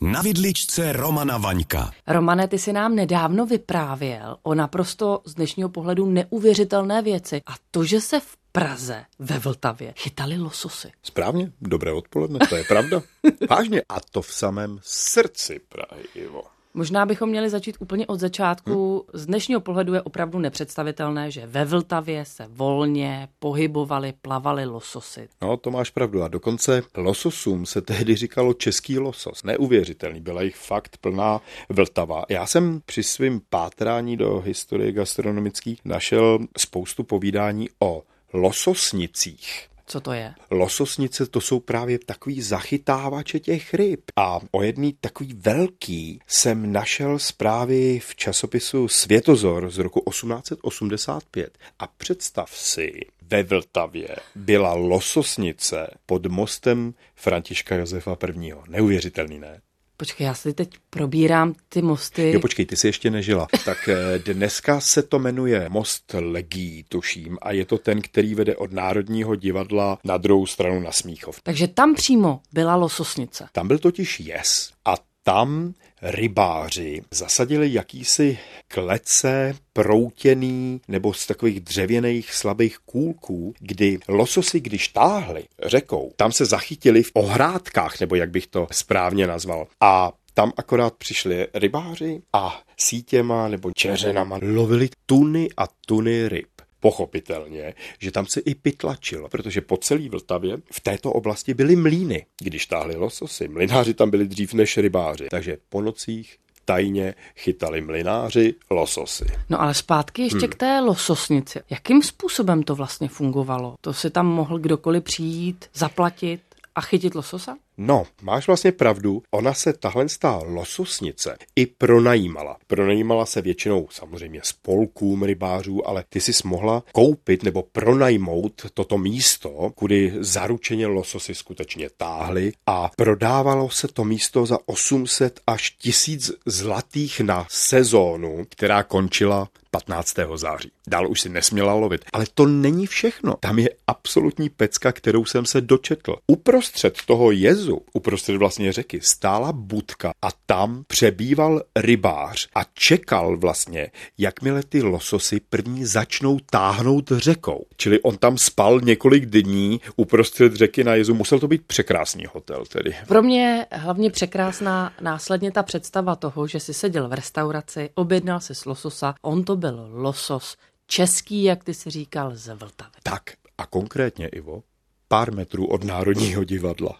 Na vidličce Romana Vaňka. Romane, ty si nám nedávno vyprávěl o naprosto z dnešního pohledu neuvěřitelné věci. A to, že se v Praze ve Vltavě chytali lososy. Správně, dobré odpoledne, to je pravda. Vážně, a to v samém srdci Prahy, Ivo. Možná bychom měli začít úplně od začátku. Z dnešního pohledu je opravdu nepředstavitelné, že ve Vltavě se volně pohybovali, plavali lososy. No, to máš pravdu. A dokonce lososům se tehdy říkalo český losos. Neuvěřitelný, byla jich fakt plná Vltava. Já jsem při svém pátrání do historie gastronomických našel spoustu povídání o lososnicích. Co to je? Lososnice to jsou právě takový zachytávače těch ryb. A o jedný takový velký jsem našel zprávy v časopisu Světozor z roku 1885. A představ si, ve Vltavě byla lososnice pod mostem Františka Josefa I. Neuvěřitelný, ne? Počkej, já si teď probírám ty mosty. Jo, počkej, ty jsi ještě nežila. Tak eh, dneska se to jmenuje Most Legí, tuším, a je to ten, který vede od Národního divadla na druhou stranu na Smíchov. Takže tam přímo byla lososnice. Tam byl totiž jes a tam rybáři zasadili jakýsi klece proutěný nebo z takových dřevěných slabých kůlků, kdy lososy, když táhli řekou, tam se zachytili v ohrádkách, nebo jak bych to správně nazval. A tam akorát přišli rybáři a sítěma nebo čeřenama lovili tuny a tuny ryb. Pochopitelně, že tam se i pytlačilo, protože po celé Vltavě v této oblasti byly mlíny, když táhli lososy. Mlináři tam byli dřív než rybáři, takže po nocích tajně chytali mlináři lososy. No ale zpátky ještě hmm. k té lososnici. Jakým způsobem to vlastně fungovalo? To si tam mohl kdokoliv přijít, zaplatit a chytit lososa? No, máš vlastně pravdu. Ona se tahle lososnice i pronajímala. Pronajímala se většinou samozřejmě spolkům rybářů, ale ty si mohla koupit nebo pronajmout toto místo, kudy zaručeně lososy skutečně táhly a prodávalo se to místo za 800 až 1000 zlatých na sezónu, která končila 15. září. Dál už si nesměla lovit. Ale to není všechno. Tam je absolutní pecka, kterou jsem se dočetl. Uprostřed toho jezu uprostřed vlastně řeky stála budka a tam přebýval rybář a čekal vlastně, jakmile ty lososy první začnou táhnout řekou. Čili on tam spal několik dní uprostřed řeky na Jezu. Musel to být překrásný hotel tedy. Pro mě hlavně překrásná následně ta představa toho, že si seděl v restauraci, objednal si lososa, on to byl losos český, jak ty si říkal, z Vltavy. Tak a konkrétně, Ivo, pár metrů od Národního divadla.